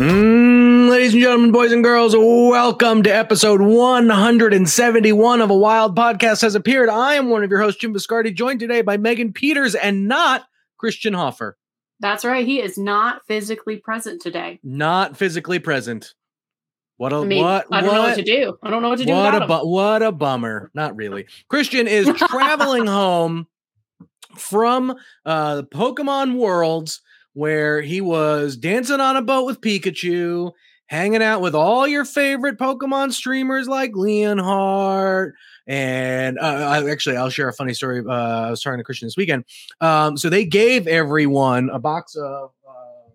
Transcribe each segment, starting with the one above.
Mm, ladies and gentlemen, boys and girls, welcome to episode 171 of A Wild Podcast has appeared. I am one of your hosts, Jim Viscardi, joined today by Megan Peters and not Christian Hoffer. That's right. He is not physically present today. Not physically present. What a I mean, what? I don't what, know what to do. I don't know what to do What a him. bu- what a bummer. Not really. Christian is traveling home from uh the Pokemon Worlds where he was dancing on a boat with Pikachu, hanging out with all your favorite Pokemon streamers like Leonhart. And uh, I, actually, I'll share a funny story. Uh, I was talking to Christian this weekend. Um, so they gave everyone a box of um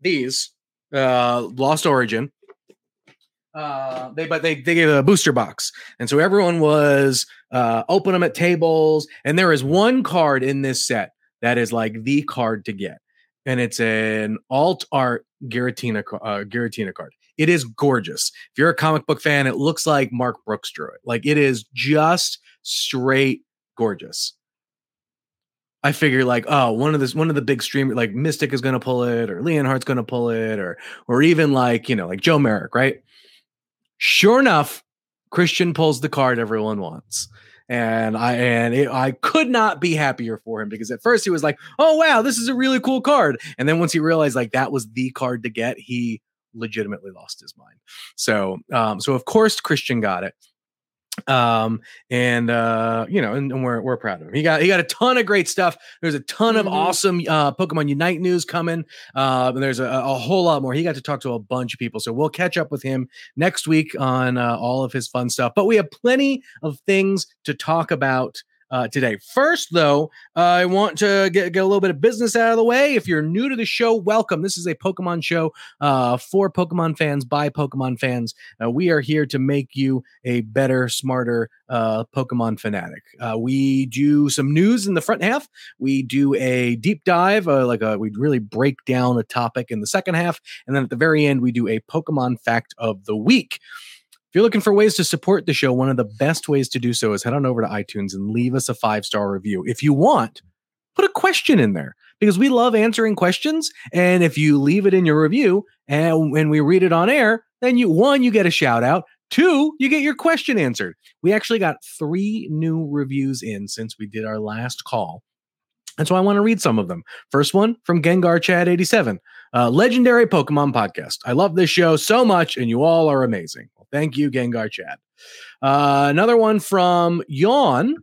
these uh, Lost Origin. Uh, they but they they gave a booster box, and so everyone was uh, open them at tables. And there is one card in this set that is like the card to get, and it's an alt art Giratina uh, Giratina card. It is gorgeous. If you're a comic book fan, it looks like Mark Brooks drew it. Like it is just straight gorgeous. I figure like, oh, one of this, one of the big streamers, like Mystic is going to pull it, or Leonhart's going to pull it, or or even like you know, like Joe Merrick, right? Sure enough, Christian pulls the card everyone wants, and I and it, I could not be happier for him because at first he was like, oh wow, this is a really cool card, and then once he realized like that was the card to get, he legitimately lost his mind. So, um, so of course Christian got it um and uh you know and, and we're we're proud of him. He got he got a ton of great stuff. There's a ton of Mhm. awesome uh pokemon unite news coming uh and there's a, a whole lot more. He got to talk to a bunch of people so we'll catch up with him next week on uh, all of his fun stuff. But we have plenty of things to talk about uh, today. First, though, I want to get, get a little bit of business out of the way. If you're new to the show, welcome. This is a Pokemon show uh, for Pokemon fans by Pokemon fans. Uh, we are here to make you a better, smarter uh, Pokemon fanatic. Uh, we do some news in the front half. We do a deep dive, uh, like a, we really break down a topic in the second half, and then at the very end, we do a Pokemon fact of the week. If you're looking for ways to support the show, one of the best ways to do so is head on over to iTunes and leave us a five star review. If you want, put a question in there because we love answering questions. And if you leave it in your review and when we read it on air, then you one, you get a shout out. Two, you get your question answered. We actually got three new reviews in since we did our last call. And so I want to read some of them. First one from Gengar Chad 87. Uh, legendary Pokemon podcast. I love this show so much, and you all are amazing. Well, thank you, Gengar Chad. Uh, another one from Yawn.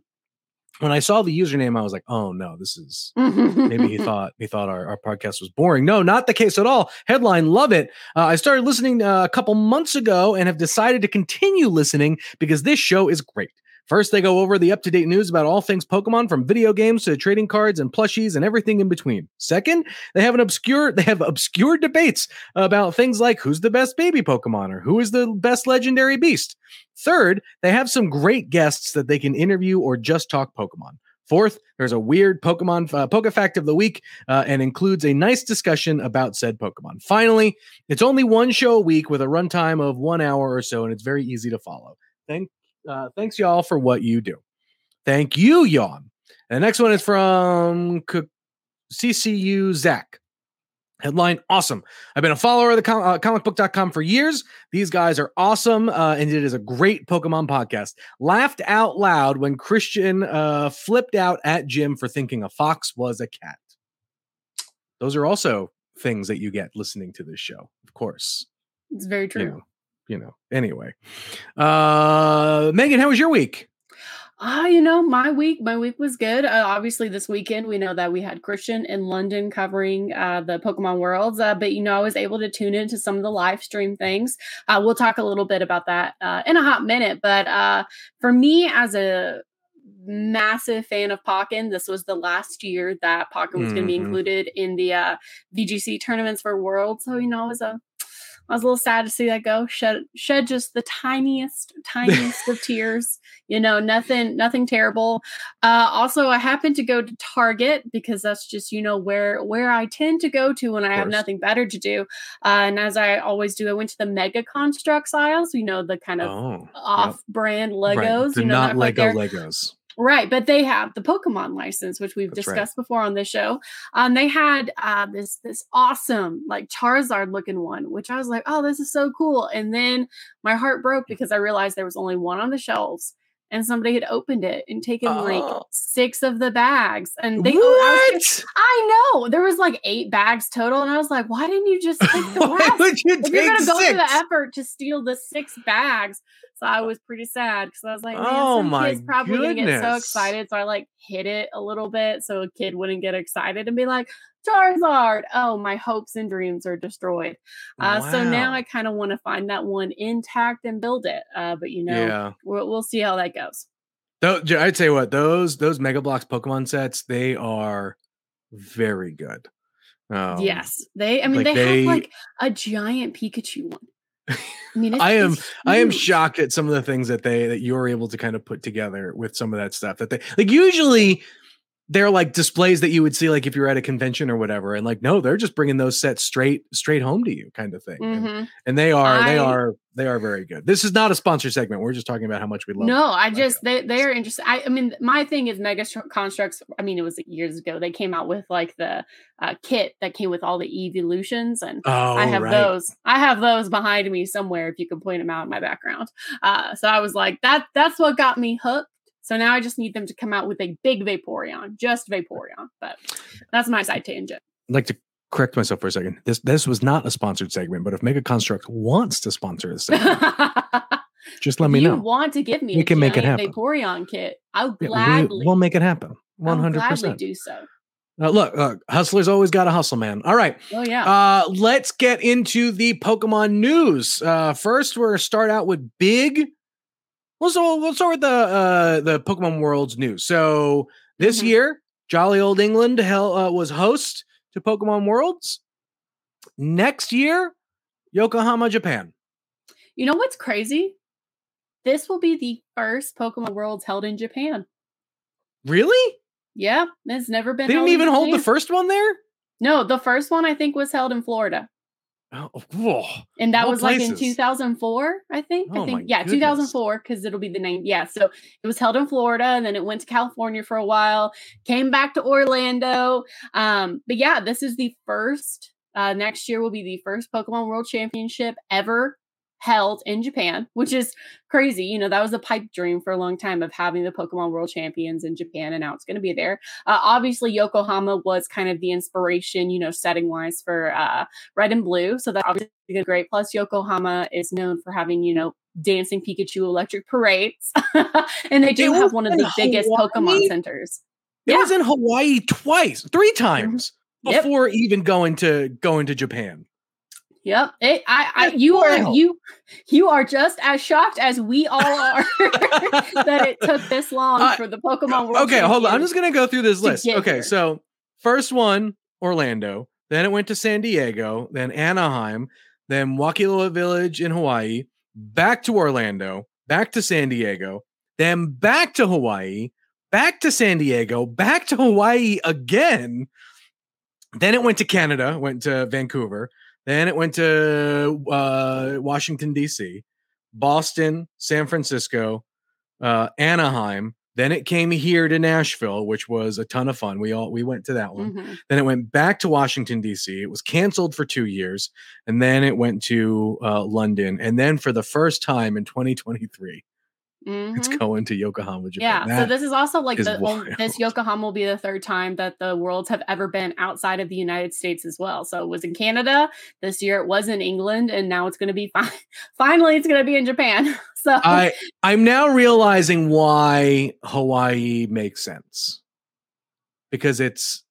When I saw the username, I was like, "Oh no, this is maybe he thought he thought our, our podcast was boring. No, not the case at all. Headline: Love it. Uh, I started listening uh, a couple months ago and have decided to continue listening because this show is great. First, they go over the up to date news about all things Pokemon, from video games to trading cards and plushies and everything in between. Second, they have an obscure they have obscure debates about things like who's the best baby Pokemon or who is the best legendary beast. Third, they have some great guests that they can interview or just talk Pokemon. Fourth, there's a weird Pokemon uh, Poke Fact of the week uh, and includes a nice discussion about said Pokemon. Finally, it's only one show a week with a runtime of one hour or so, and it's very easy to follow. Thank, uh, thanks y'all for what you do. Thank you, Yawn. And the next one is from CCU Zach. Headline Awesome. I've been a follower of the com- uh, comicbook.com for years. These guys are awesome, uh, and it is a great Pokemon podcast. Laughed out loud when Christian uh, flipped out at Jim for thinking a fox was a cat. Those are also things that you get listening to this show, of course. it's very You true. know, you know. Anyway, uh, Megan, how was your week? Ah, you know, my week, my week was good. Uh, obviously, this weekend we know that we had Christian in London covering uh, the Pokemon Worlds, uh, but you know, I was able to tune into some of the live stream things. Uh, we'll talk a little bit about that uh, in a hot minute. But uh, for me, as a massive fan of Pokken, this was the last year that Pokken was going to be included in the uh, VGC tournaments for Worlds. So you know, it was a I was a little sad to see that go. Shed shed just the tiniest, tiniest of tears. You know, nothing, nothing terrible. Uh, also, I happened to go to Target because that's just you know where where I tend to go to when I have nothing better to do. Uh, and as I always do, I went to the Mega Construx aisles. You know, the kind of Oh, off-brand right. Legos. The You know, not that right Lego. Legos. Right, but they have the Pokemon license, which we've That's right. discussed before on this show. Um, they had uh, this this awesome like Charizard looking one, which I was like, oh, this is so cool. And then my heart broke because I realized there was only one on the shelves, and somebody had opened it and taken like Oh. six of the bags, and they. I, was- what? I know there was like eight bags total, and I was like, why didn't you just take the Why rest? would you if you're gonna go through the effort to steal the six bags, so I was pretty sad because I was like, man, Oh some my kid's probably gonna get so excited. So I like hit it a little bit so a kid wouldn't get excited and be like, Charizard. Oh, my hopes and dreams are destroyed. Uh, So now I kind of want to find that one intact and build it. Uh, but you know, yeah. we'll, we'll see how that goes. Though I'd say what those those Mega Bloks Pokemon sets they are very good. Um, yes, they. I mean, like they, they- have like a giant Pikachu one. I mean, I am- I am shocked at some of the things that they that you're able to kind of put together with some of that stuff that they like usually they're like displays that you would see like if you're at a convention or whatever and like no they're just bringing those sets straight straight home to you kind of thing and, Mhm. and they are they are they are very good this is not a sponsor segment we're just talking about how much we love No, I just they they are interesting. I, I mean, my thing is Mega Str- Construx. I mean, it was years ago. They came out with like the uh, kit that came with all the evolutions, and oh I have right. those. I have those behind me somewhere. If you can point them out in my background. Uh, so I was like, that that's what got me hooked. So now I just need them to come out with a big Vaporeon, just Vaporeon. But that's my side tangent. I'd like to correct myself for a second this this was not a sponsored segment but if Mega Construct wants to sponsor this segment just let me you know want to give me We a can make it happen. Vaporeon kit? I'll Yeah, gladly. we, will make it happen 100% gladly do so. Uh, look, look, hustlers always got a hustle, man. All right, Oh yeah. uh, let's get into the Pokemon news. Uh, first, we're gonna start out with big. Well, so we'll start with the uh, the Pokemon World's news. So this Mhm. year, jolly old England hell, uh, was host to Pokemon Worlds. Next year, Yokohama, Japan. You know what's crazy? This will be the first Pokemon Worlds held in Japan. Really? Yeah, it's never been. They didn't even hold the first one there. No, the first one I think was held in Florida, Oh, whoa. and that All was like in 2004. I think. Oh I think yeah, goodness. 2004 because it'll be the name. Yeah, so it was held in Florida, and then it went to California for a while. Came back to Orlando. Um, but yeah, this is the first. Uh, next year will be the first Pokemon World Championship ever held in Japan, which is crazy. You know, that was a pipe dream for a long time of having the Pokemon World Champions in Japan, and now it's going to be there. Uh, obviously, Yokohama was kind of the inspiration, you know, setting wise for uh, Red and Blue, so that's obviously great. Plus, Yokohama is known for having, you know, dancing Pikachu electric parades, and they do have one of the biggest Hawaii? Pokemon centers. It Yeah. was in Hawaii twice, three times Yep. before even going to going to Japan. Yep. It, I, I, you are you, you are just as shocked as we all are that it took this long Uh, for the Pokemon World. Okay, hold on. I'm just gonna go through this list. Okay, here. so first one, Orlando. Then it went to San Diego. Then Anaheim. Then Waikoloa Village in Hawaii. Back to Orlando. Back to San Diego. Then back to Hawaii. Back to San Diego. Back to Hawaii again. Then it went to Canada. Went to Vancouver. Then it went to uh, Washington D.C., Boston, San Francisco, uh, Anaheim. Then it came here to Nashville, which was a ton of fun. We all we went to that one. Mhm. Then it went back to Washington D.C. It was canceled for two years, and then it went to uh, London. And then for the first time in 2023, it's Mhm. going to Yokohama, Japan. Yeah, Japan. so this is also like is the this. Yokohama will be the third time that the worlds have ever been outside of the United States as well. So it was in Canada this year, it was in England, and now it's going to be fi- finally it's going to be in Japan. So I I'm now realizing why Hawaii makes sense because it's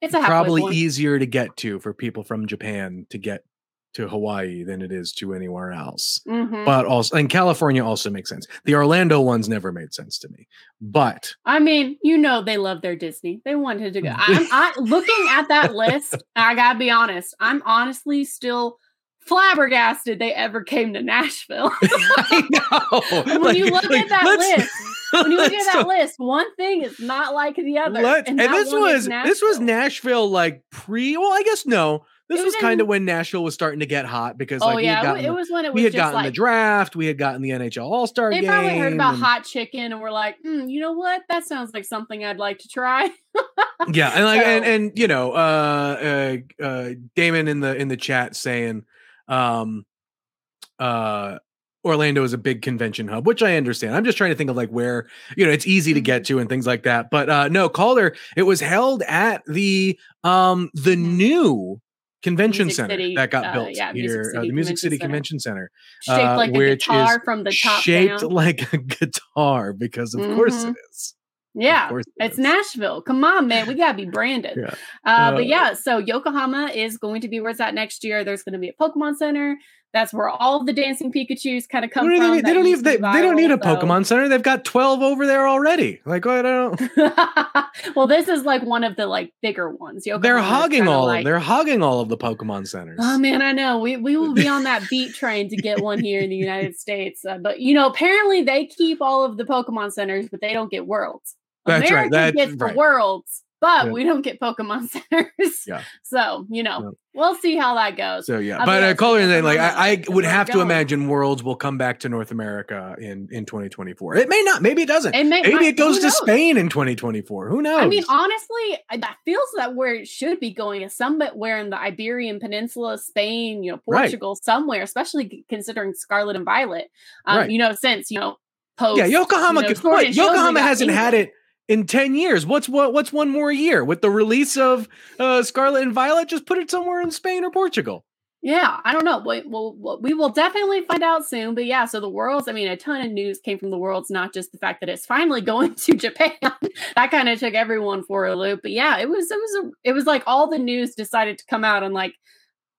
it's probably easier to get to for people from Japan to get to Hawaii than it is to anywhere else. Mhm. But also, and California also makes sense. The Orlando ones never made sense to me. But I mean, you know, they love their Disney. They wanted to go. I'm I, looking at that list. I gotta be honest. I'm honestly still flabbergasted they ever came to Nashville. I know. when like- you look like, at that list, when you look at that list, one thing is not like the other. let's- and this was this was. Nashville like pre. Well, I guess no. This It was, was kind of when Nashville was starting to get hot because oh like we yeah, had gotten, it the, was when it was we had gotten like the draft, we had gotten the NHL All Star they probably heard about and- hot chicken and were like, mm, you know what? That sounds like something I'd like to try. yeah and like and, So- and you know uh uh uh damon in the in the chat saying um uh orlando is a big convention hub which i understand i'm just trying to think of like where you know it's easy to get Mm-hmm. to and things like that but uh no calder it was held at the um the Mhm. new convention Music center City, that got uh, built yeah, here uh, the music city Convention convention center Shaped Uh, like a which guitar is from the top shaped down. like a guitar because of course Mhm. it is Yeah, it it's is. Nashville. Come on, man. We gotta be branded. Yeah. Uh, Uh, but yeah, so Yokohama is going to be where it's at next year. There's going to be a Pokemon Center. That's where all the dancing Pikachu's kind of come from. they, need? they don't need they, be they don't need a so- Pokemon Center. They've got twelve over there already. Like I don't. well, this is like one of the like bigger ones. They're Yokohama's hogging all. like- they're hogging all of the Pokemon centers. Oh man, I know. We we will be on that beat train to get one here in the United States. Uh, but you know, apparently they keep all of the Pokemon centers, but they don't get worlds. That's right, America that's gets the worlds, but Yeah. we don't get Pokemon centers. Yeah. So you know, Yeah. we'll see how that goes. so yeah, Uh, but uh, so caller and then like I, I would have to going. imagine Worlds will come back to North America in in 2024. It may not. Maybe it doesn't. It may- maybe it goes to knows? Spain in 2024. Who knows? I mean, honestly, I- that feels that where it should be going is somewhere in the Iberian Peninsula, Spain, you know, Right. Portugal, somewhere, especially considering Scarlet and Violet. Um, Right. You know, since you know, post yeah, Yokohama. you know, could- right, and Shield, we Yokohama hasn't had it in 10 years. What's what? What's one more year with the release of uh, Scarlet and Violet? Just put it somewhere in Spain or Portugal. Yeah, I don't know. We, we'll, we'll- definitely find out soon. But yeah, so the worlds, I mean, a ton of news came from the worlds, not just the fact that it's finally going to Japan. that kind of took everyone for a loop. But yeah, it was, it was, a, it was like all the news decided to come out on like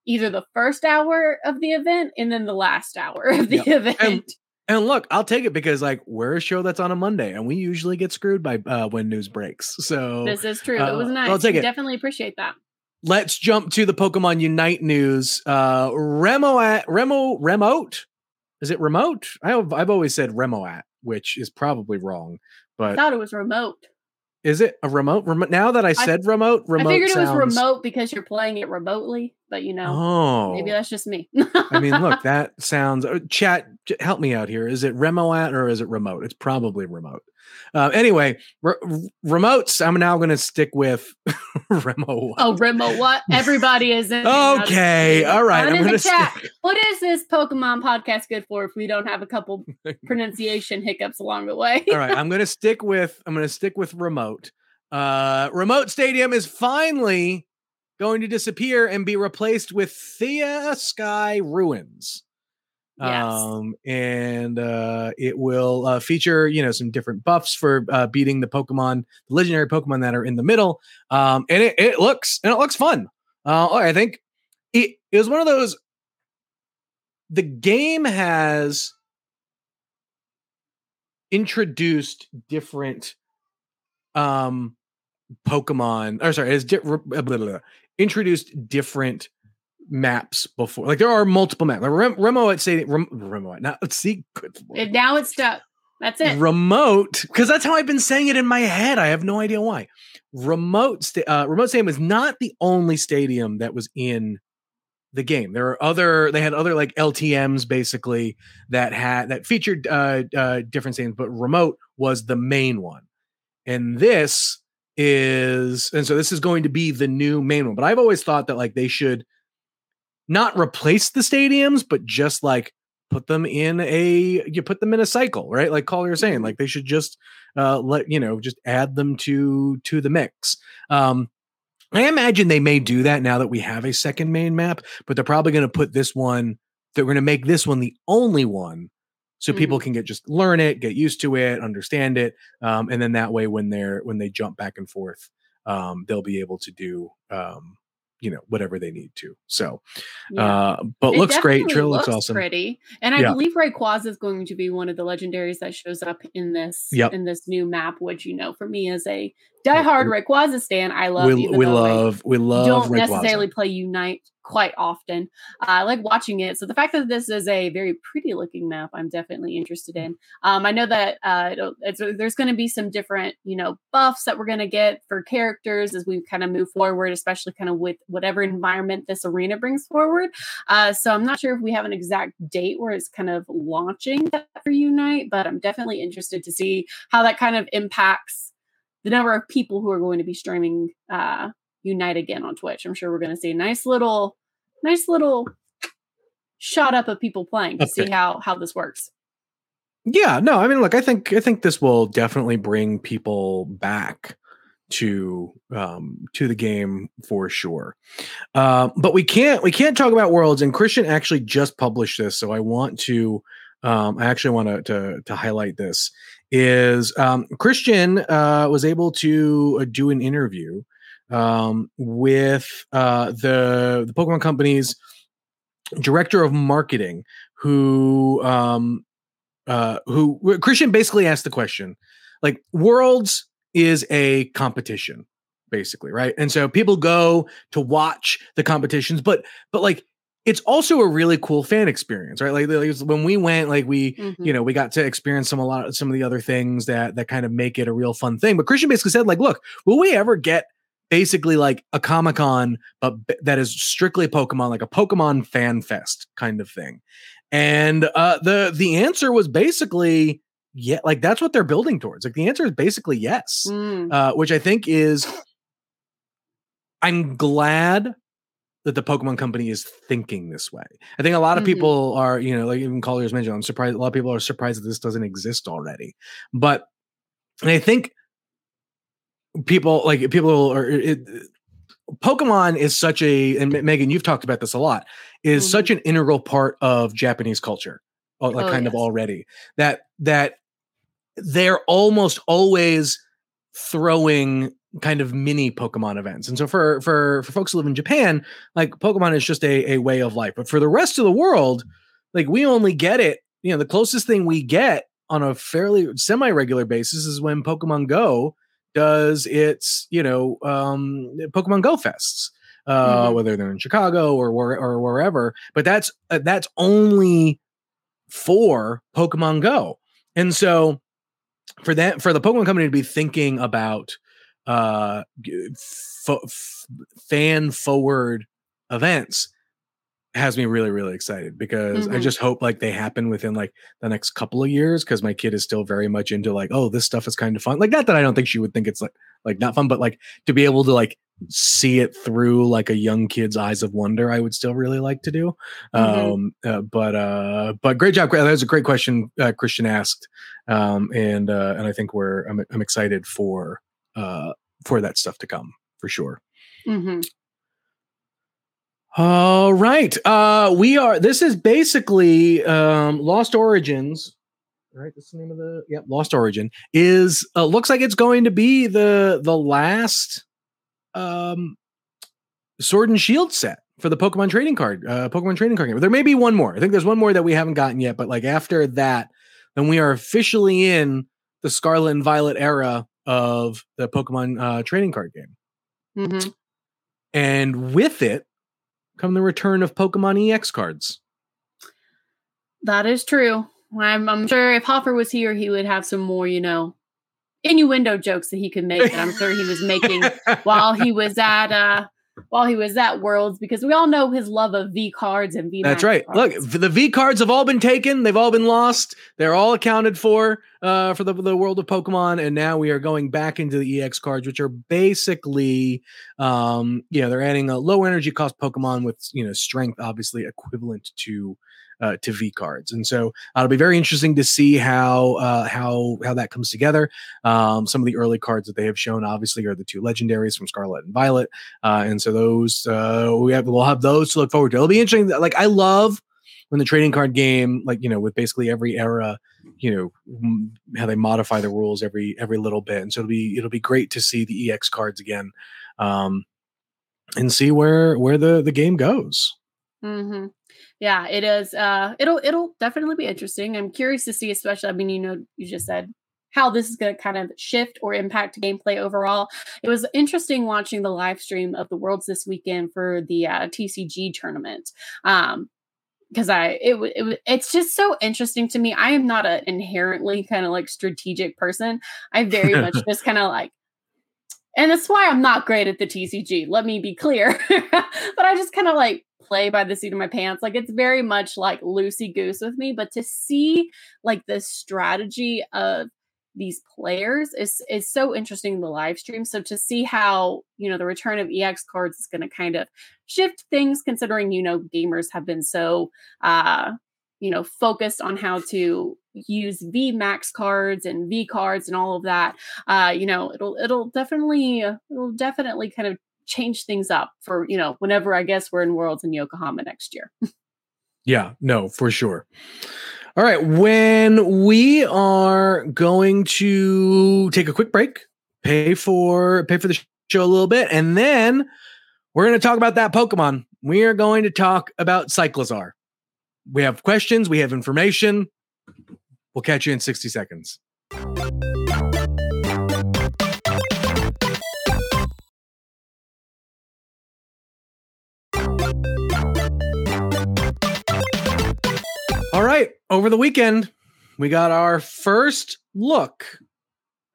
either the first hour of the event and then the last hour of the Yeah. event. And- And look, I'll take it because like we're a show that's on a Monday, and we usually get screwed by uh, when news breaks. So this is true. uh, it was nice. I'll take it. definitely appreciate that. let's jump to the Pokemon Unite news. Uh, Remo at Remo remote. Is it remote? I have, I've always said Remoat, which is probably wrong. But I But thought it was remote. Is it a remote? Remote. Now that I said remote, remote. I figured it was remote because you're playing it remotely, but you know, Oh, maybe that's just me. I mean, look, that sounds. uh, Chat, help me out here. Is it Remoat or is it remote? It's probably remote. Uh, anyway, re- remotes. I'm now going to stick with remote. Oh, remote what? Everybody is in. Okay, all right. I'm in going the to chat. stick. What is this Pokemon podcast good for if we don't have a couple pronunciation hiccups along the way? all right i'm gonna stick with i'm gonna stick with remote uh remote stadium is finally going to disappear and be replaced with Theia sky ruins Yes. um and uh it will uh feature you know some different buffs for uh beating the pokemon the legendary pokemon that are in the middle um and it, it looks and it looks fun uh i think it, it was one of those the game has introduced different um pokemon or sorry has di- introduced different maps before like there are multiple maps like Rem- remo at say Rem- remo at- now let's see good lord. And now it's stuck. That's it. remote because that's how i've been saying it in my head i have no idea why remote sta- uh, remote stadium is not the only stadium that was in the game there are other they had other like ltms basically that had that featured uh, uh different stadiums but remote was the main one and this is and so this is going to be the new main one but i've always thought that like they should not replace the stadiums but just like put them in a you put them in a cycle right? Like Collier was saying like they should just uh let you know just add them to to the mix. Um i imagine they may do that now that we have a second main map but they're probably going to put this one they're going to make this one the only one so people can get just learn it get used to it understand it um and then that way when they're when they jump back and forth um they'll be able to do um you know whatever they need to so Yeah. uh but It looks great Trill looks looks awesome Pretty, and I Yeah. believe Rayquaza is going to be one of the legendaries that shows up in this Yep. in this new map. Which you know, for me as a diehard Rayquaza stan, I love. we, we I love we love don't necessarily play Unite quite often. Uh, I like watching it. So the fact that this is a very pretty looking map, I'm definitely interested in. Um, I know that uh, there's going to be some different, you know, buffs that we're going to get for characters as we kind of move forward, especially kind of with whatever environment this arena brings forward. Uh, so I'm not sure if we have an exact date where it's kind of launching for Unite, but I'm definitely interested to see how that kind of impacts the number of people who are going to be streaming uh, Unite again on Twitch. I'm sure we're going to see a nice little, nice little shot up of people playing to okay. see how how this works. Yeah, no, I mean, look, I think I think this will definitely bring people back to um to the game for sure. Uh, but we can't we can't talk about worlds. And Christian actually just published this, so I want to um I actually want to to, to highlight this is um, Christian uh, was able to uh, do an interview um, with uh, the the Pokemon Company's director of marketing, who um, uh, who Christian basically asked the question, like Worlds is a competition basically right? And so people go to watch the competitions but but like it's also a really cool fan experience, right? Like, like when we went, like we, mm-hmm. you know, we got to experience some a lot of some of the other things that that kind of make it a real fun thing. But Christian basically said, like, look, will we ever get basically like a Comic Con, but b- that is strictly Pokemon, like a Pokemon fan fest kind of thing? And uh, the the answer was basically yeah, like that's what they're building towards. Like the answer is basically yes, mm. uh, which I think is. I'm glad that the Pokemon Company is thinking this way. I think a lot of mm-hmm. people are, you know, like even Collier's mentioned, I'm surprised. A lot of people are surprised that this doesn't exist already. But I think people like people are. It, Pokemon is such a, and Megan, you've talked about this a lot, is mm-hmm. such an integral part of Japanese culture, uh, like oh, kind yes. of already that that they're almost always throwing kind of mini Pokemon events. And so for for for folks who live in Japan, like Pokemon is just a, a way of life. But for the rest of the world, like we only get it, you know, the closest thing we get on a fairly semi-regular basis is when Pokemon Go does its, you know, um Pokemon Go fests. Uh, mm-hmm. whether they're in Chicago or where, or wherever, but that's uh, that's only for Pokemon Go. And so for that for the Pokemon company to be thinking about uh f- fan forward events has me really really excited because mm-hmm. i just hope like they happen within like the next couple of years because my kid is still very much into like oh this stuff is kind of fun like not that i don't think she would think it's like like not fun but like to be able to like see it through like a young kid's eyes of wonder i would still really like to do mm-hmm. um uh, but uh but great job that was a great question uh, christian asked um and uh and i think we're i'm, I'm excited for uh, for that stuff to come for sure. Mm-hmm. All right. Uh, we are, this is basically um, Lost Origins. Right, that's the name of the yeah, Lost Origin is uh, looks like it's going to be the the last um Sword and Shield set for the Pokemon trading card, uh Pokemon trading card game. There may be one more. I think there's one more that we haven't gotten yet, but like after that, then we are officially in the Scarlet and Violet era of the Pokemon uh, trading card game. Mm-hmm. And with it come the return of Pokemon EX cards. That is true. I'm, I'm sure if Hoffer was here, he would have some more, you know, innuendo jokes that he could make that I'm sure he was making while he was at uh while he was at Worlds because we all know his love of V cards and V. That's right. Cards. Look, the V cards have all been taken. They've all been lost. They're all accounted for uh, for the, the world of Pokemon, and now we are going back into the EX cards, which are basically, um, you know, they're adding a low energy cost Pokemon with you know strength, obviously equivalent to uh, to V cards, and so uh, it'll be very interesting to see how uh, how how that comes together. Um, some of the early cards that they have shown, obviously, are the two legendaries from Scarlet and Violet, uh, and so those we have we'll have those to look forward to. It'll be interesting. Like I love when the trading card game, like you know, with basically every era, you know, how they modify the rules every every little bit, and so it'll be it'll be great to see the EX cards again. Um, and see where where the the game goes. Mm-hmm yeah, it is. Uh, it'll it'll definitely be interesting. I'm curious to see, especially. I mean, you know, you just said how this is going to kind of shift or impact gameplay overall. It was interesting watching the live stream of the Worlds this weekend for the uh, TCG tournament. Um, because I it, it it's just so interesting to me. I am not an inherently kind of like strategic person. I very much just kind of like and that's why I'm not great at the TCG. Let me be clear. but I just kind of like play by the seat of my pants. Like it's very much like loosey goose with me. But to see like the strategy of these players is is so interesting in the live stream. So to see how you know the return of EX cards is going to kind of shift things, considering you know gamers have been so uh you know focused on how to use V Max cards and V cards and all of that. Uh, you know it'll it'll definitely it'll definitely kind of change things up for you know whenever I guess we're in Worlds in Yokohama next year. yeah, no, for sure. All right. When we are going to take a quick break, pay for pay for the show a little bit, and then we're going to talk about that Pokemon. We are going to talk about Cyclizar. We have questions, we have information. We'll catch you in 60 seconds. Right. Over the weekend, we got our first look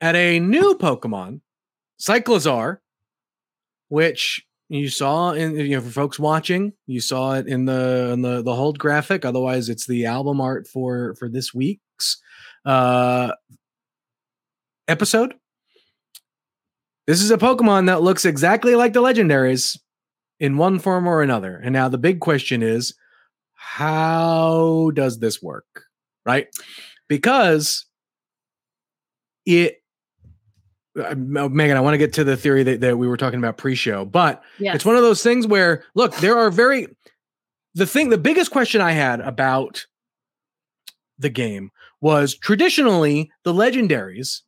at a new Pokemon, Cyclizar, which you saw in you know for folks watching, you saw it in the in the the hold graphic. Otherwise, it's the album art for for this week's uh episode. This is a Pokemon that looks exactly like the legendaries in one form or another. And now the big question is how does this work? Right? Because it uh, Megan, I want to get to the theory that, that we were talking about pre-show, but yes. it's one of those things where look, there are very the thing, the biggest question I had about the game was traditionally the legendaries,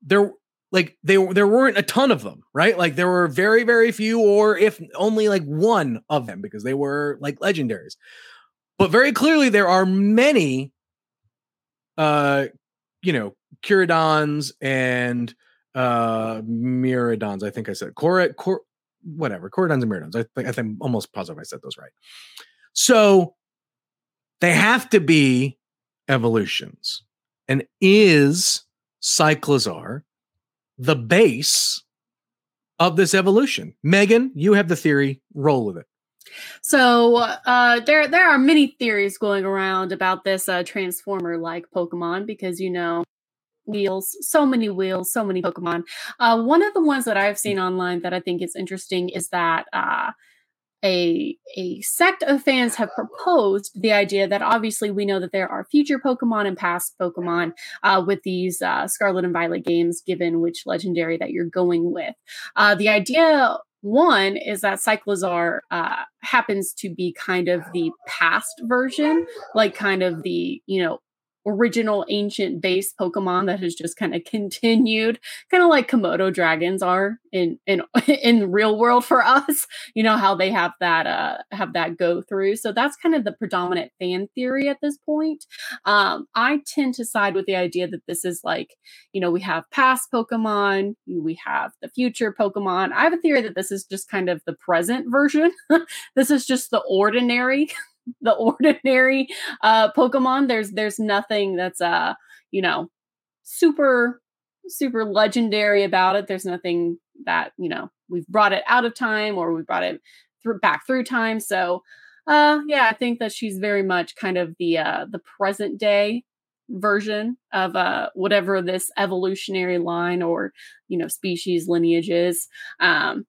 there like they there weren't a ton of them, right? Like there were very, very few, or if only like one of them, because they were like legendaries. But very clearly, there are many, uh, you know, Kuridons and uh Miraidons. I think I said Cor, Cor whatever, Koridons and Miraidons. I think I think almost positive I said those right. So they have to be evolutions. And is Cyclizar the base of this evolution? Megan, you have the theory. Roll with it. So uh, there there are many theories going around about this uh, transformer like Pokemon because you know wheels, so many wheels, so many Pokemon. Uh, one of the ones that I've seen online that I think is interesting is that uh, a a sect of fans have proposed the idea that obviously we know that there are future Pokemon and past Pokemon uh, with these uh, Scarlet and Violet games, given which legendary that you're going with. Uh, the idea one is that Cyclizar uh, happens to be kind of the past version, like kind of the you know original ancient base Pokemon that has just kind of continued, kind of like Komodo dragons are in in in real world for us. You know how they have that uh have that go through. So that's kind of the predominant fan theory at this point. Um, I tend to side with the idea that this is like, you know, we have past Pokemon, we have the future Pokemon. I have a theory that this is just kind of the present version. this is just the ordinary the ordinary uh Pokemon. There's there's nothing that's uh, you know, super super legendary about it. There's nothing that, you know, we've brought it out of time or we brought it through back through time. So uh yeah, I think that she's very much kind of the uh the present day version of uh whatever this evolutionary line or you know species lineage is um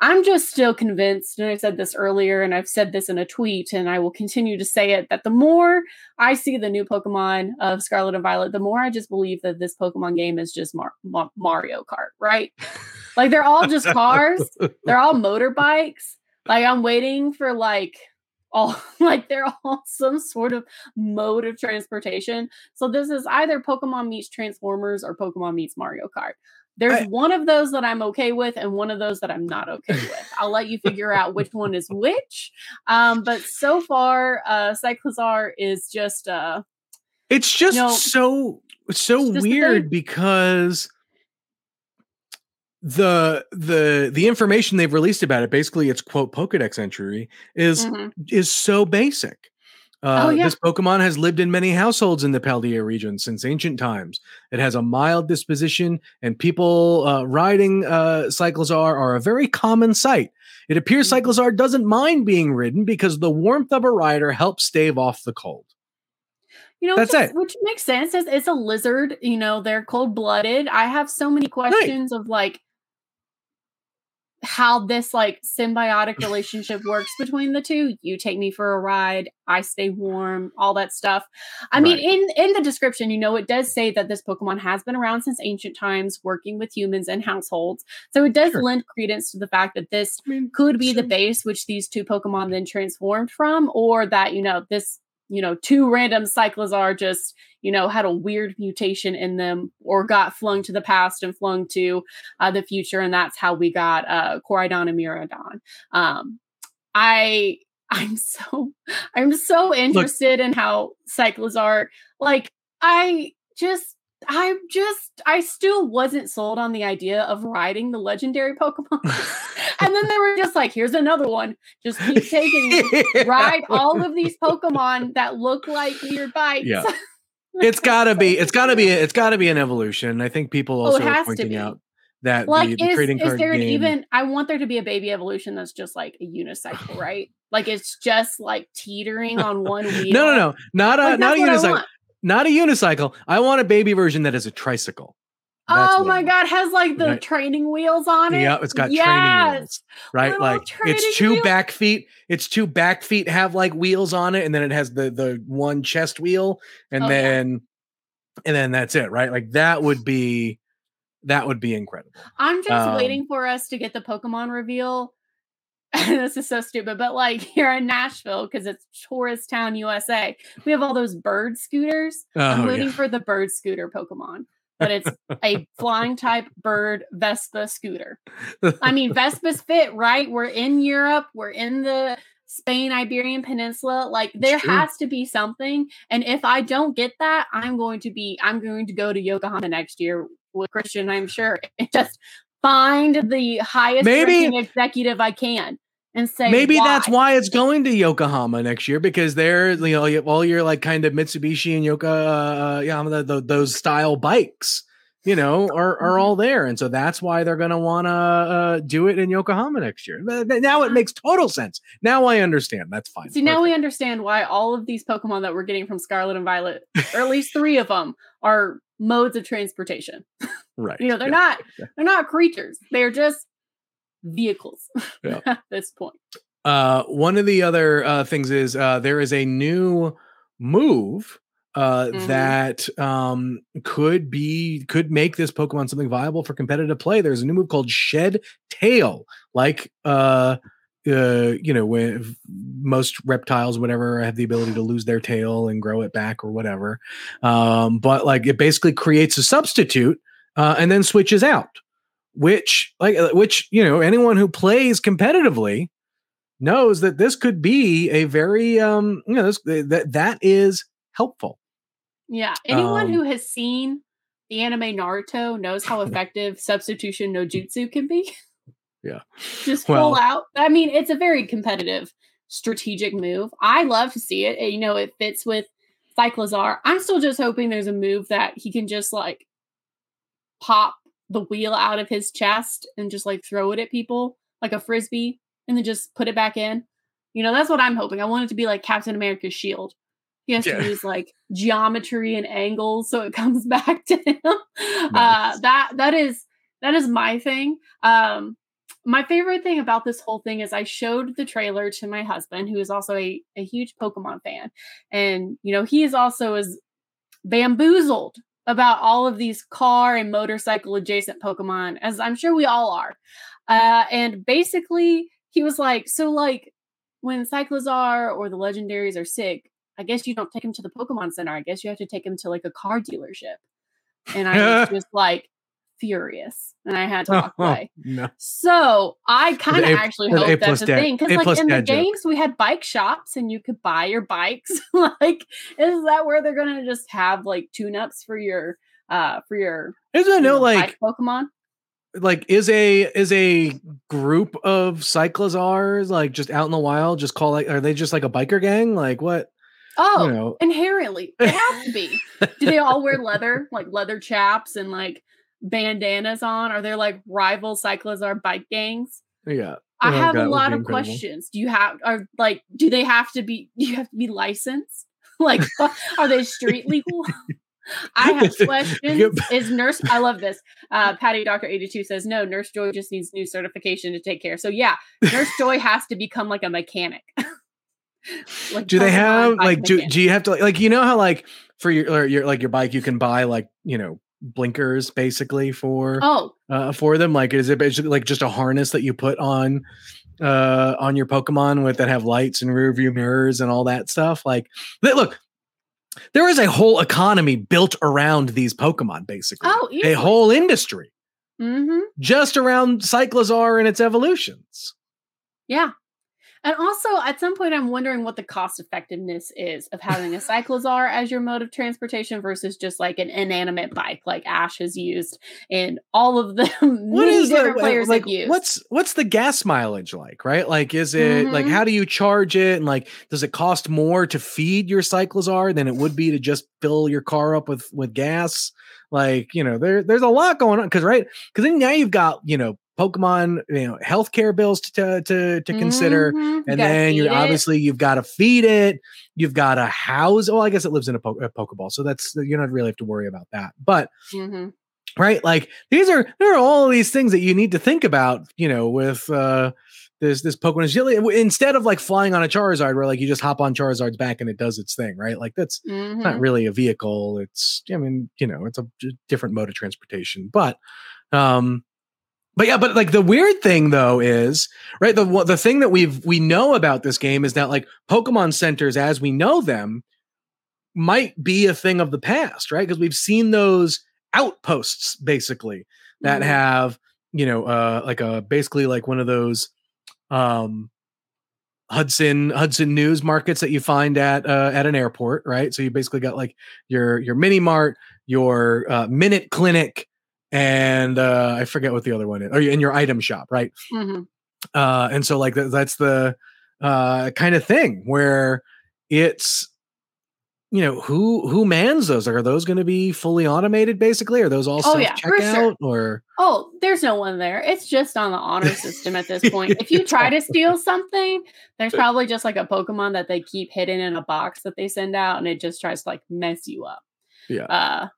I'm just still convinced, and I said this earlier, and I've said this in a tweet, and I will continue to say it that the more I see the new Pokemon of Scarlet and Violet, the more I just believe that this Pokemon game is just Mar- Mar- Mario Kart, right? like they're all just cars, they're all motorbikes. Like I'm waiting for like all like they're all some sort of mode of transportation. So this is either Pokemon meets Transformers or Pokemon meets Mario Kart. There's I, one of those that I'm okay with and one of those that I'm not okay with. I'll let you figure out which one is which. Um, but so far, uh, Cyclizar is just uh it's just you know, so it's so just weird because the the the information they've released about it, basically its quote Pokedex entry, is Mhm. is so basic. Uh, Oh, yeah. This Pokemon has lived in many households in the Paldea region since ancient times. It has a mild disposition, and people uh, riding uh, Cyclizar are a very common sight. It appears Mhm. Cyclizar doesn't mind being ridden because the warmth of a rider helps stave off the cold. You know, That's which, it. which makes sense. It's, it's a lizard. You know, they're cold blooded. I have so many questions of like how this like symbiotic relationship works between the two. You take me for a ride, I stay warm, all that stuff. I mean, in in the description, you know, it does say that this Pokemon has been around since ancient times, working with humans and households. So it does Sure. lend credence to the fact that this I mean, could be the base which these two Pokemon then transformed from, or that, you know, this, you know, two random Cyclizar just, you know, had a weird mutation in them or got flung to the past and flung to uh, the future. And that's how we got uh, Koraidon and Miraidon. Um, I, I'm so, I'm so interested in how Cyclizar, like, I just, I just, I still wasn't sold on the idea of riding the legendary Pokemon. and then they were just like, here's another one. Just keep taking ride all of these Pokemon that look like weird bites. Yeah. it's gotta be it's gotta be it's gotta be an evolution i think people Oh, also are pointing out that like the, the is, trading is card there an game even i want there to be a baby evolution that's just like a unicycle right like it's just like teetering on one wheel no no no not a Like, not a that's what I unicycle. Not a unicycle i want a baby version that is a tricycle That's oh my god has like the Right. training wheels on it yeah it's got yes! training wheels right like it's two wheels. back feet it's two back feet have like wheels on it and then it has the the one chest wheel and Oh, yeah. then and then that's it right like that would be that would be incredible i'm just Um, waiting for us to get the pokemon reveal this is so stupid but like here in nashville because it's tourist town usa we have all those bird scooters I'm oh waiting yeah for the bird scooter Pokemon, but it's a flying type bird Vespa scooter. I mean, Vespas fit, right? We're in Europe, we're in the Spain Iberian Peninsula. Like, there has to be something. And if I don't get that, I'm going to be, I'm going to go to Yokohama next year with Christian, I'm sure, and just find the highest Maybe- ranking executive I can and say, Maybe that's why. why it's going to Yokohama next year because they're you know you- all your like kind of Mitsubishi and Yoka uh, yeah the, the, those style bikes you know are Mm-hmm. are all there and so that's why they're going to want to uh, do it in Yokohama next year. Now it makes total sense. Now I understand. That's fine. See, now we understand why all of these Pokemon that we're getting from Scarlet and Violet, or at least three of them, are modes of transportation. right. You know, they're yeah. not they're not creatures. They're just vehicles Yeah. at this point. Uh, one of the other uh, things is uh, there is a new move uh, Mhm. that um, could be could make this Pokemon something viable for competitive play. There's a new move called Shed Tail, like uh, you know, when most reptiles, whatever, have the ability to lose their tail and grow it back or whatever. Um, but like it basically creates a substitute uh, and then switches out, which like uh, which you know anyone who plays competitively knows that this could be a very um you know this, that that is helpful. Yeah. Anyone Um, who has seen the anime Naruto knows how effective substitution no jutsu can be. Yeah. Just Well- full out. I mean, it's a very competitive strategic move. I love to see it. and, You know, it fits with Cyclizar. I'm still just hoping there's a move that he can just like pop the wheel out of his chest and just like throw it at people like a frisbee and then just put it back in. You know, that's what I'm hoping. I want it to be like Captain America's shield. He has Yeah. to use like geometry and angles so it comes back to him. Uh that that is that is my thing. Um my favorite thing about this whole thing is I showed the trailer to my husband, who is also a, a huge Pokemon fan. And, you know, he is also as bamboozled about all of these car and motorcycle adjacent Pokemon, as I'm sure we all are. Uh, and basically, he was like, So, like, when Cyclizar or the legendaries are sick, I guess you don't take him to the Pokemon Center. I guess you have to take him to like a car dealership. And I was just like, furious and I had to walk Oh, away. no. So I kind of actually A hope that's a dad- thing because, like in the dad joke. games, we had bike shops and you could buy your bikes. like, is that where they're gonna just have like tune-ups for your uh for your Isn't it no like Pokemon? like is a is a group of cyclizars like just out in the wild just call like are they just like a biker gang like what Oh, you know inherently, they have to be. Do they all wear leather, like leather chaps and like bandanas on? Are there like rival cyclizar bike gangs? yeah I Oh, have a lot of incredible. questions. Do you have are like do they have to be do you have to be licensed? Like are they street legal? I have questions. Is nurse I love this. Uh Patty Doctor 82 says no, Nurse Joy just needs new certification to take care. So yeah, Nurse Joy has to become like a mechanic. like do they have like do, mechanic. do you have to like, like you know how like for your or your like your bike you can buy like you know blinkers basically for Oh, uh for them like is it basically like just a harness that you put on uh on your pokemon with that have lights and rear view mirrors and all that stuff? Like th- look there is a whole economy built around these pokemon basically. Oh, a whole industry. Mm-hmm. just around cyclizar and its evolutions. Yeah. And also, at some point, I'm wondering what the cost effectiveness is of having a cyclizar as your mode of transportation versus just like an inanimate bike, like Ash has used, and all of the what many is different the players like have used. what's what's the gas mileage like right like is it like Mhm. how do you charge it and like does it cost more to feed your cyclizar than it would be to just fill your car up with with gas like you know there there's a lot going on because right because then now you've got you know pokemon you know healthcare bills to to to consider. Mhm. You and gotta then you obviously you've got to feed it. You've got to house well i guess it lives in a, po- a pokeball so that's you don't really have to worry about that. But Mhm. right like these are there are all these things that you need to think about you know with uh this this pokemon. Instead of like flying on a charizard where like you just hop on charizard's back and it does its thing right? Like that's Mhm. not really a vehicle. It's i mean you know it's a different mode of transportation. But um but yeah but like the weird thing though is right the the thing that we've we know about this game is that like pokemon centers as we know them might be a thing of the past right because we've seen those outposts basically that Mhm. have you know uh like a basically like one of those um Hudson Hudson News markets that you find at uh, at an airport, right? So you basically got like your your mini mart, your uh, minute clinic, and uh, I forget what the other one is, or in your item shop, right? Mhm. Uh, and so like that, that's the uh, kind of thing where it's you know who who mans those? Are those going to be fully automated? Basically, are those all Oh, self yeah, for sure. checkout or Oh, there's no one there. It's just on the honor system at this point. If you try to steal something, there's probably just like a Pokemon that they keep hidden in a box that they send out, and it just tries to like mess you up. Yeah. Uh,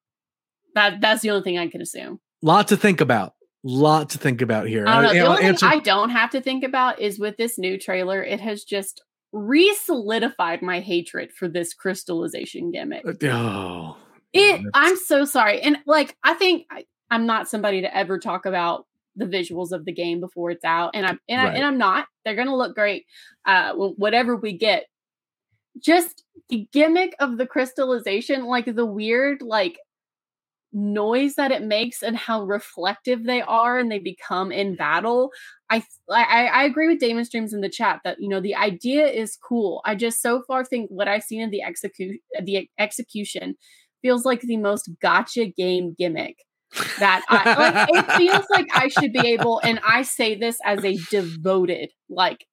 that that's the only thing I can assume. lot to think about? Lot to think about here. I don't know. The only answer- thing I don't have to think about is with this new trailer, it has just re-solidified my hatred for this crystallization gimmick. Uh, oh, It. I'm so sorry, and like I think I, I'm not somebody to ever talk about the visuals of the game before it's out, and I'm and, I, and I'm not. They're gonna look great, uh, whatever we get. Just the gimmick of the crystallization, like the weird like noise that it makes and how reflective they are and they become in battle. I I, I agree with Damon Streams in the chat that you know the idea is cool. I just so far think what I've seen in the execute the execution feels like the most gotcha game gimmick that I like it feels like I should be able and I say this as a devoted like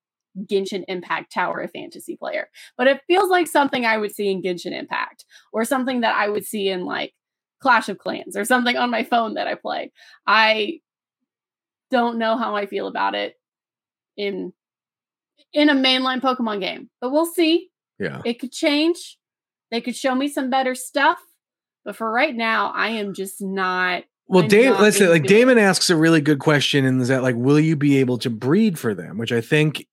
Genshin Impact Tower of Fantasy player. But it feels like something I would see in Genshin Impact or something that I would see in like Clash of Clans or something on my phone that I play. I don't know how I feel about it in in a mainline Pokemon game. But we'll see. yeah. It could change. They could show me some better stuff. But for right now, I am just not Well, I'm let's say like. Damon asks a really good question, and is that like, will you be able to breed for them? Which I think,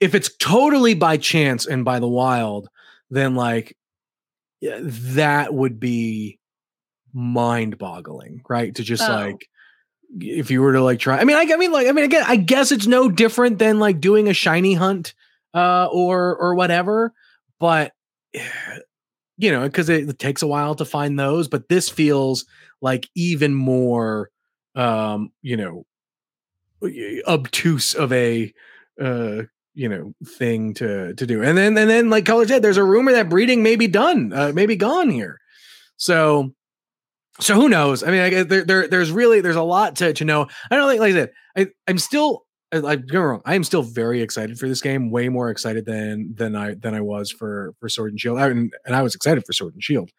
if it's totally by chance and by the wild, then like, that would be mind-boggling, right? To just Oh. like, if you were to like try, I mean, I, I mean, like, I mean, again, I guess it's no different than like doing a shiny hunt, uh, or or whatever, but. you know, because it, it takes a while to find those, but this feels like even more, um, you know, obtuse of a, uh, you know, thing to to do. And then and then, like Color said, there's a rumor that breeding may be done, uh, may be gone here. So so who knows? I mean, I, there, there, there's really there's a lot to, to know. I don't think, like I said, I, I'm still don't wrong. I am still very excited for this game. Way more excited than than I than I was for for Sword and Shield. I, and, and I was excited for Sword and Shield.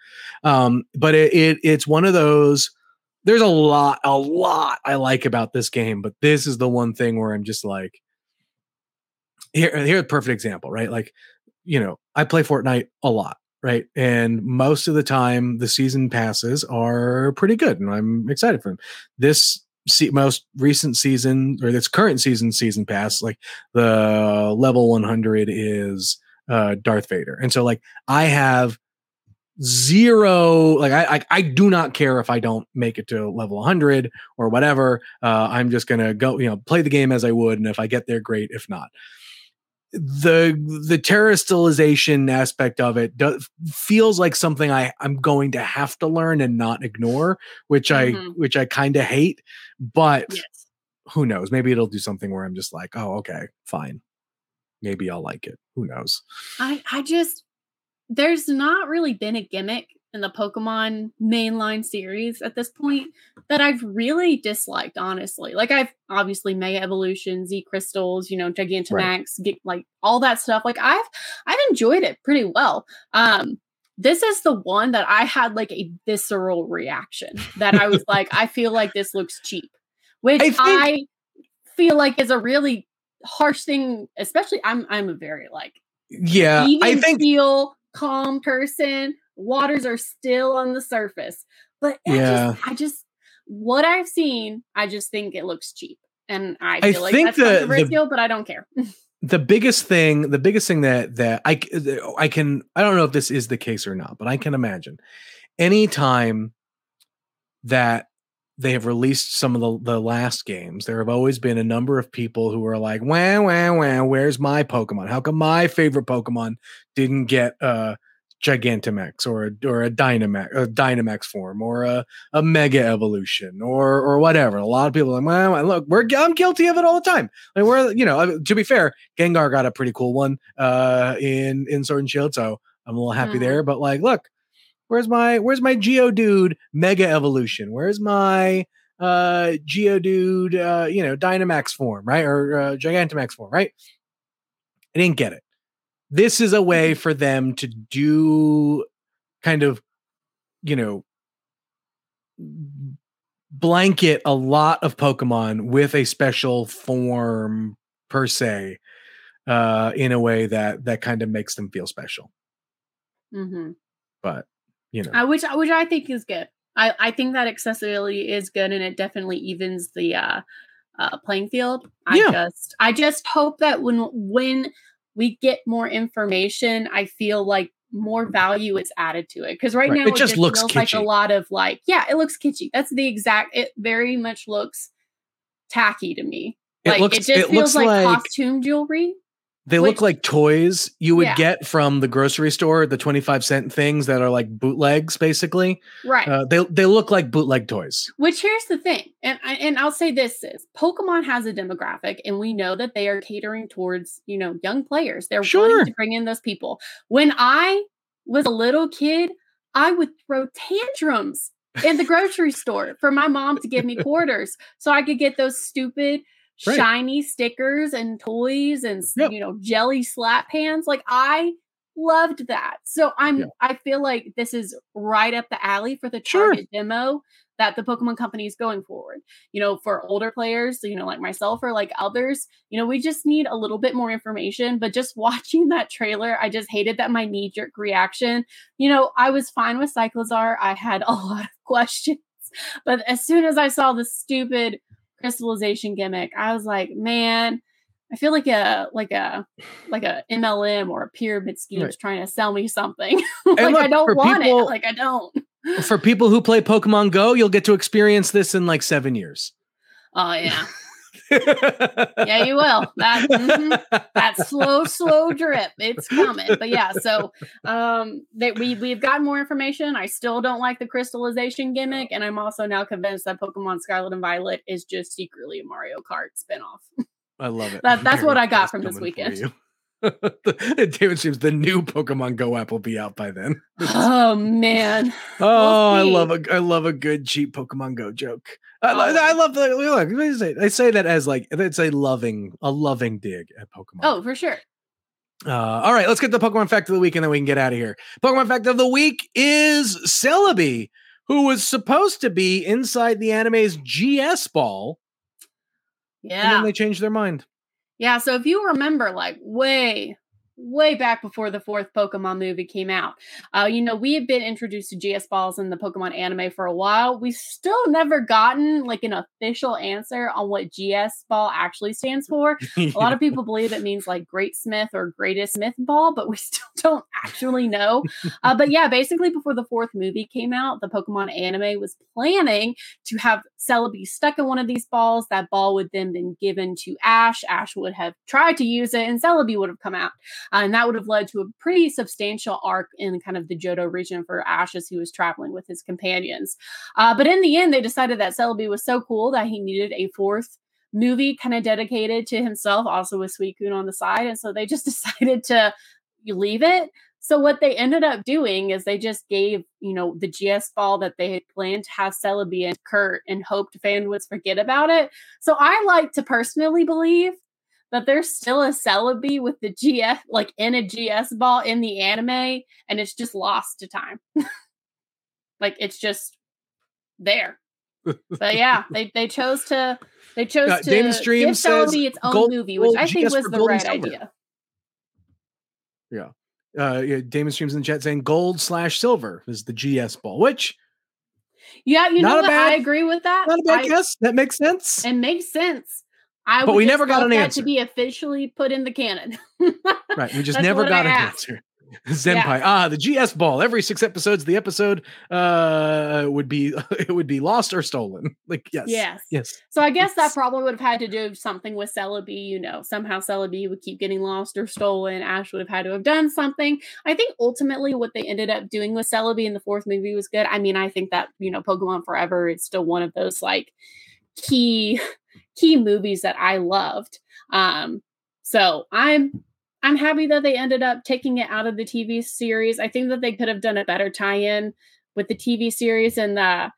Um, but it, it it's one of those. There's a lot, a lot I like about this game, but this is the one thing where I'm just like, here, here's a perfect example, right? Like, you know, I play Fortnite a lot right? And most of the time, the season passes are pretty good, and I'm excited for them. This most recent season or this current season season pass, like the level 100 is uh, Darth Vader, and so like I have zero like I, I, I do not care if i don't make it to level 100 or whatever uh i'm just gonna go you know play the game as i would and if i get there great if not the the Terastallization aspect of it does, feels like something I I'm going to have to learn and not ignore, which mm-hmm. I which I kind of hate. But yes. who knows? Maybe it'll do something where I'm just like, oh, okay, fine. Maybe I'll like it. Who knows? I I just there's not really been a gimmick in the Pokemon mainline series at this point that I've really disliked, honestly. Like I've obviously Mega Evolution, Z Crystals, you know, Gigantamax, right. get, like all that stuff. Like I've I've enjoyed it pretty well. Um this is the one that I had like a visceral reaction that I was like, I feel like this looks cheap, which I, think- I feel like is a really harsh thing, especially I'm I'm a very like yeah, I think feel calm person waters are still on the surface. But yeah. I just, I just what I've seen, I just think it looks cheap. And I feel I like that's the, controversial, the, but I don't care. the biggest thing, the biggest thing that that I I can I don't know if this is the case or not, but I can imagine anytime that they have released some of the, the last games, there have always been a number of people who are like, wah, wah, wah, where's my Pokemon? How come my favorite Pokemon didn't get uh Gigantamax or a, or a Dynamax, a Dynamax form or a, a Mega Evolution or or whatever. A lot of people are like, well, look, we're I'm guilty of it all the time. Like we're you know, to be fair, Gengar got a pretty cool one uh, in in Sword and Shield, so I'm a little happy mm. there. But like, look, where's my where's my Geodude Mega Evolution? Where's my uh Geodude uh you know Dynamax form, right? Or uh, Gigantamax form, right? I didn't get it this is a way mm-hmm. for them to do kind of you know blanket a lot of pokemon with a special form per se uh in a way that that kind of makes them feel special mm-hmm. but you know I, which which i think is good i i think that accessibility is good and it definitely evens the uh uh playing field i yeah. just i just hope that when when we get more information, I feel like more value is added to it. Because right, right, now it, it just, looks feels like a lot of like, yeah, it looks kitschy. That's the exact. It very much looks tacky to me. It like looks, it just it feels like, like costume jewelry. They Which, look like toys you would yeah. get from the grocery store, the 25 cent things that are like bootlegs, basically. Right. Uh, they, they look like bootleg toys. Which here's the thing, and, and I'll say this is Pokemon has a demographic, and we know that they are catering towards, you know, young players. They're sure. wanting to bring in those people. When I was a little kid, I would throw tantrums in the grocery store for my mom to give me quarters so I could get those stupid right. shiny stickers and toys and yep. you know jelly slap hands. Like I loved that. So I'm yeah. I feel like this is right up the alley for the target sure. demo that the Pokemon company is going forward. You know, for older players, you know, like myself or like others, you know, we just need a little bit more information. But just watching that trailer, I just hated that my knee jerk reaction. You know, I was fine with Cyclizar. I had a lot of questions. But as soon as I saw the stupid crystallization gimmick, I was like, man, I feel like a like a like a MLM or a pyramid scheme right. is trying to sell me something. like look, I don't want people, it. Like I don't. for people who play Pokemon Go, you'll get to experience this in like seven years. Oh yeah. Yeah, you will. That mm-hmm, that slow, slow drip. It's coming. But yeah, so um that we we've gotten more information. I still don't like the crystallization gimmick, and I'm also now convinced that Pokemon Scarlet and Violet is just secretly a Mario Kart spinoff. I love it. That, that's what I got from this weekend. David seems the new Pokemon Go app will be out by then. oh man! Oh, I love a I love a good cheap Pokemon Go joke. I, oh. I love the look. I say that as like it's a loving a loving dig at Pokemon. Oh, for sure. Uh, all right, let's get the Pokemon fact of the week and then we can get out of here. Pokemon fact of the week is Celebi, who was supposed to be inside the anime's GS ball. Yeah. And then they changed their mind. Yeah, so if you remember, like way, way back before the fourth Pokemon movie came out. Uh, you know, we have been introduced to GS balls in the Pokemon anime for a while. We still never gotten like an official answer on what GS ball actually stands for. A lot of people believe it means like Great Smith or Greatest Smith ball, but we still don't actually know. Uh, but yeah, basically before the fourth movie came out, the Pokemon anime was planning to have Celebi stuck in one of these balls. That ball would then been given to Ash. Ash would have tried to use it, and Celebi would have come out. Uh, and that would have led to a pretty substantial arc in kind of the Johto region for Ash as he was traveling with his companions. Uh, but in the end, they decided that Celebi was so cool that he needed a fourth movie kind of dedicated to himself, also with Sweet Suicune on the side. And so they just decided to leave it. So what they ended up doing is they just gave, you know, the GS ball that they had planned to have Celebi and Kurt and hoped fans would forget about it. So I like to personally believe that there's still a Celebi with the GS, like in a GS ball in the anime, and it's just lost to time. like it's just there. but yeah, they, they chose to they chose uh, to Damon Stream give Celebi its own gold, movie, which I think GS was the right idea. Yeah. Uh, yeah, Damon Streams in the chat saying gold slash silver is the GS ball, which yeah, you know what? Bad, I agree with that. Not a bad I, guess. That makes sense. It makes sense. I but we never got an answer to be officially put in the canon. right, we just never got an answer. Zenpai. Yeah. Ah, the GS ball. Every six episodes, the episode uh would be it would be lost or stolen. Like yes, yes, yes. So I guess yes. that probably would have had to do something with Celebi. You know, somehow Celebi would keep getting lost or stolen. Ash would have had to have done something. I think ultimately what they ended up doing with Celebi in the fourth movie was good. I mean, I think that you know, Pokemon Forever is still one of those like key key movies that I loved. Um, so I'm I'm happy that they ended up taking it out of the TV series. I think that they could have done a better tie-in with the TV series and the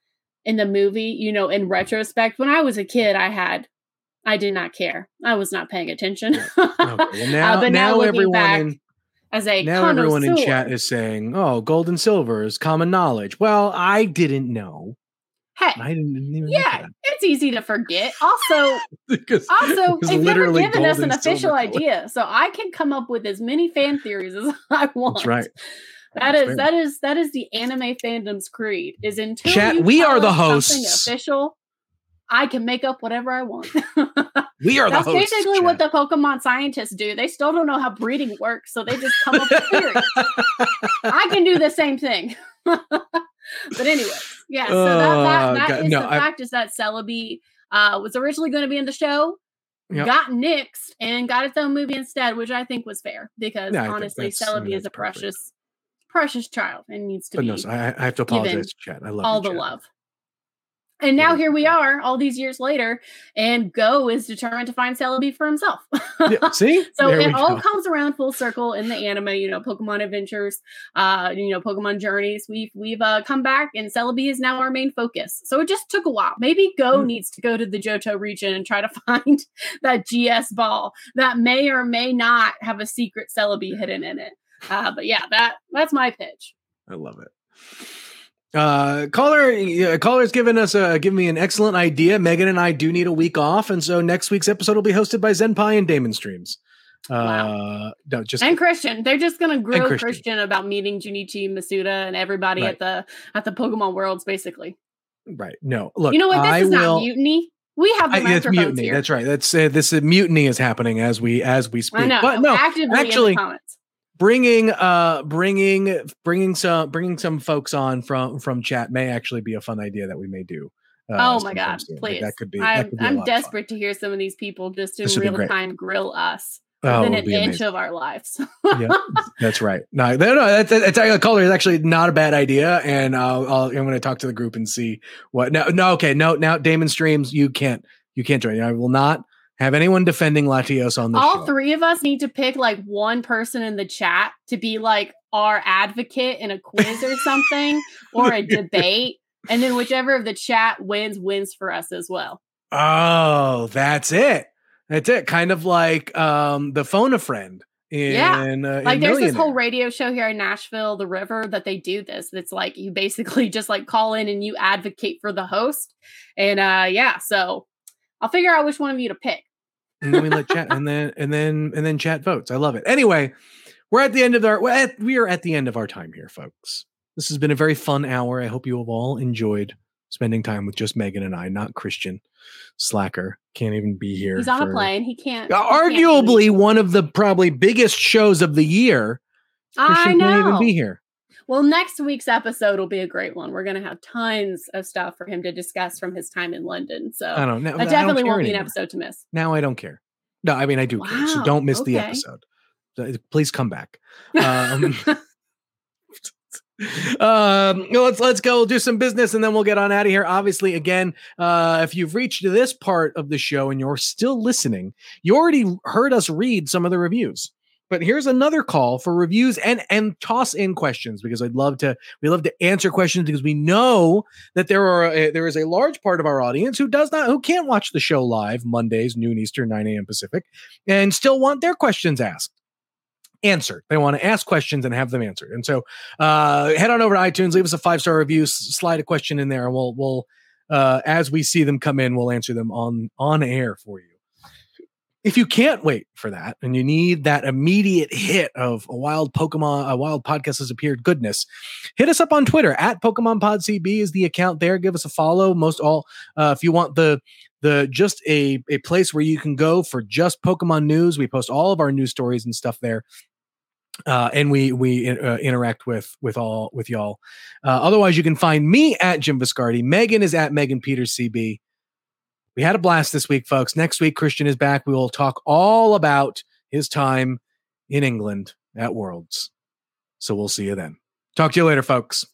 in the movie. You know, in retrospect, when I was a kid, I had I did not care. I was not paying attention. okay. well, now, uh, but now, now everyone back, in, as a now everyone in chat is saying, "Oh, gold and silver is common knowledge." Well, I didn't know. Hey, I didn't, didn't yeah, it's easy to forget. Also, because, also, they've never given us an official idea, so I can come up with as many fan theories as I want. That's right. That is, that is that is the anime fandom's creed. Is until Chat, we are the hosts. Official, I can make up whatever I want. we are That's the hosts. basically Chat. what the Pokemon scientists do. They still don't know how breeding works, so they just come up with theories. I can do the same thing. but anyway, yeah. So that, that, oh, that is no, the I, fact is that Celebi uh, was originally going to be in the show, yep. got nixed, and got its own movie instead, which I think was fair because yeah, honestly, Celebi is a precious, precious child and needs to but be. No, so I, I, have to apologize, Chat. I love all the love. And now here we are, all these years later, and Goh is determined to find Celebi for himself. yeah, see, so there it all comes around full circle in the anime. You know, Pokemon Adventures, uh, you know, Pokemon Journeys. We've we've uh, come back, and Celebi is now our main focus. So it just took a while. Maybe Goh mm. needs to go to the Johto region and try to find that GS ball that may or may not have a secret Celebi hidden in it. Uh, but yeah, that that's my pitch. I love it. Uh, caller, uh, caller's given us a give me an excellent idea. Megan and I do need a week off, and so next week's episode will be hosted by Zenpai and Damon Streams. Uh, wow. no, just and Christian. They're just gonna grill Christian. Christian. about meeting Junichi Masuda and everybody right. at the at the Pokemon Worlds, basically. Right. No, look. You know what? This I is will, not mutiny. We have the I, mutiny. Here. That's right. That's uh, this uh, mutiny is happening as we as we speak. Know, but no, Actively actually, bringing uh bringing bringing some bringing some folks on from from chat may actually be a fun idea that we may do Uh, oh my god, soon. please! Like that could be. I'm, could be I'm desperate to hear some of these people just in real time grill us oh, within an inch amazing. of our lives. yeah, that's right. No, no, no that's, that's a color is actually not a bad idea, and I'll, I'll I'm going to talk to the group and see what. No, no, okay, no, now Damon streams. You can't, you can't join. I will not have anyone defending Latios on the All show. three of us need to pick like one person in the chat to be like our advocate in a quiz or something or a debate. And then whichever of the chat wins, wins for us as well. Oh, that's it. That's it. Kind of like um the phone a friend. In, yeah, uh, like there's this whole radio show here in Nashville, The River, that they do this. It's like you basically just like call in and you advocate for the host, and uh yeah, so I'll figure out which one of you to pick. And then we let chat, and then and then and then chat votes. I love it. Anyway, we're at the end of our we are at the end of our time here, folks. This has been a very fun hour. I hope you have all enjoyed spending time with just Megan and I, not Christian Slacker. Can't even be here. He's on for, a plane. He can't. He arguably can't one of the probably biggest shows of the year. Christian I know. Can't even be here. Well, next week's episode will be a great one. We're going to have tons of stuff for him to discuss from his time in London. So I don't know. That definitely won't anymore. be an episode to miss. Now I don't care. No, I mean I do wow. care. So don't miss okay. the episode. Please come back. Um, um let's let's go we'll do some business and then we'll get on out of here obviously again uh if you've reached this part of the show and you're still listening you already heard us read some of the reviews but here's another call for reviews and and toss in questions because I'd love to we love to answer questions because we know that there are a, there is a large part of our audience who does not who can't watch the show live Mondays noon Eastern 9 a.m. Pacific and still want their questions asked answered. They want to ask questions and have them answered. And so uh, head on over to iTunes, leave us a five star review, slide a question in there, and we'll we'll uh, as we see them come in, we'll answer them on on air for you. If you can't wait for that and you need that immediate hit of a wild Pokemon, a wild podcast has appeared goodness, hit us up on Twitter at Pokemon Pod CB is the account there. Give us a follow. Most all, uh, if you want the the just a a place where you can go for just Pokemon news. We post all of our news stories and stuff there uh, and we we uh, interact with with all with y'all. Uh, otherwise, you can find me at Jim Viscardi. Megan is at Megan Peters CB. We had a blast this week, folks. Next week, Christian is back. We will talk all about his time in England at Worlds. So we'll see you then. Talk to you later, folks.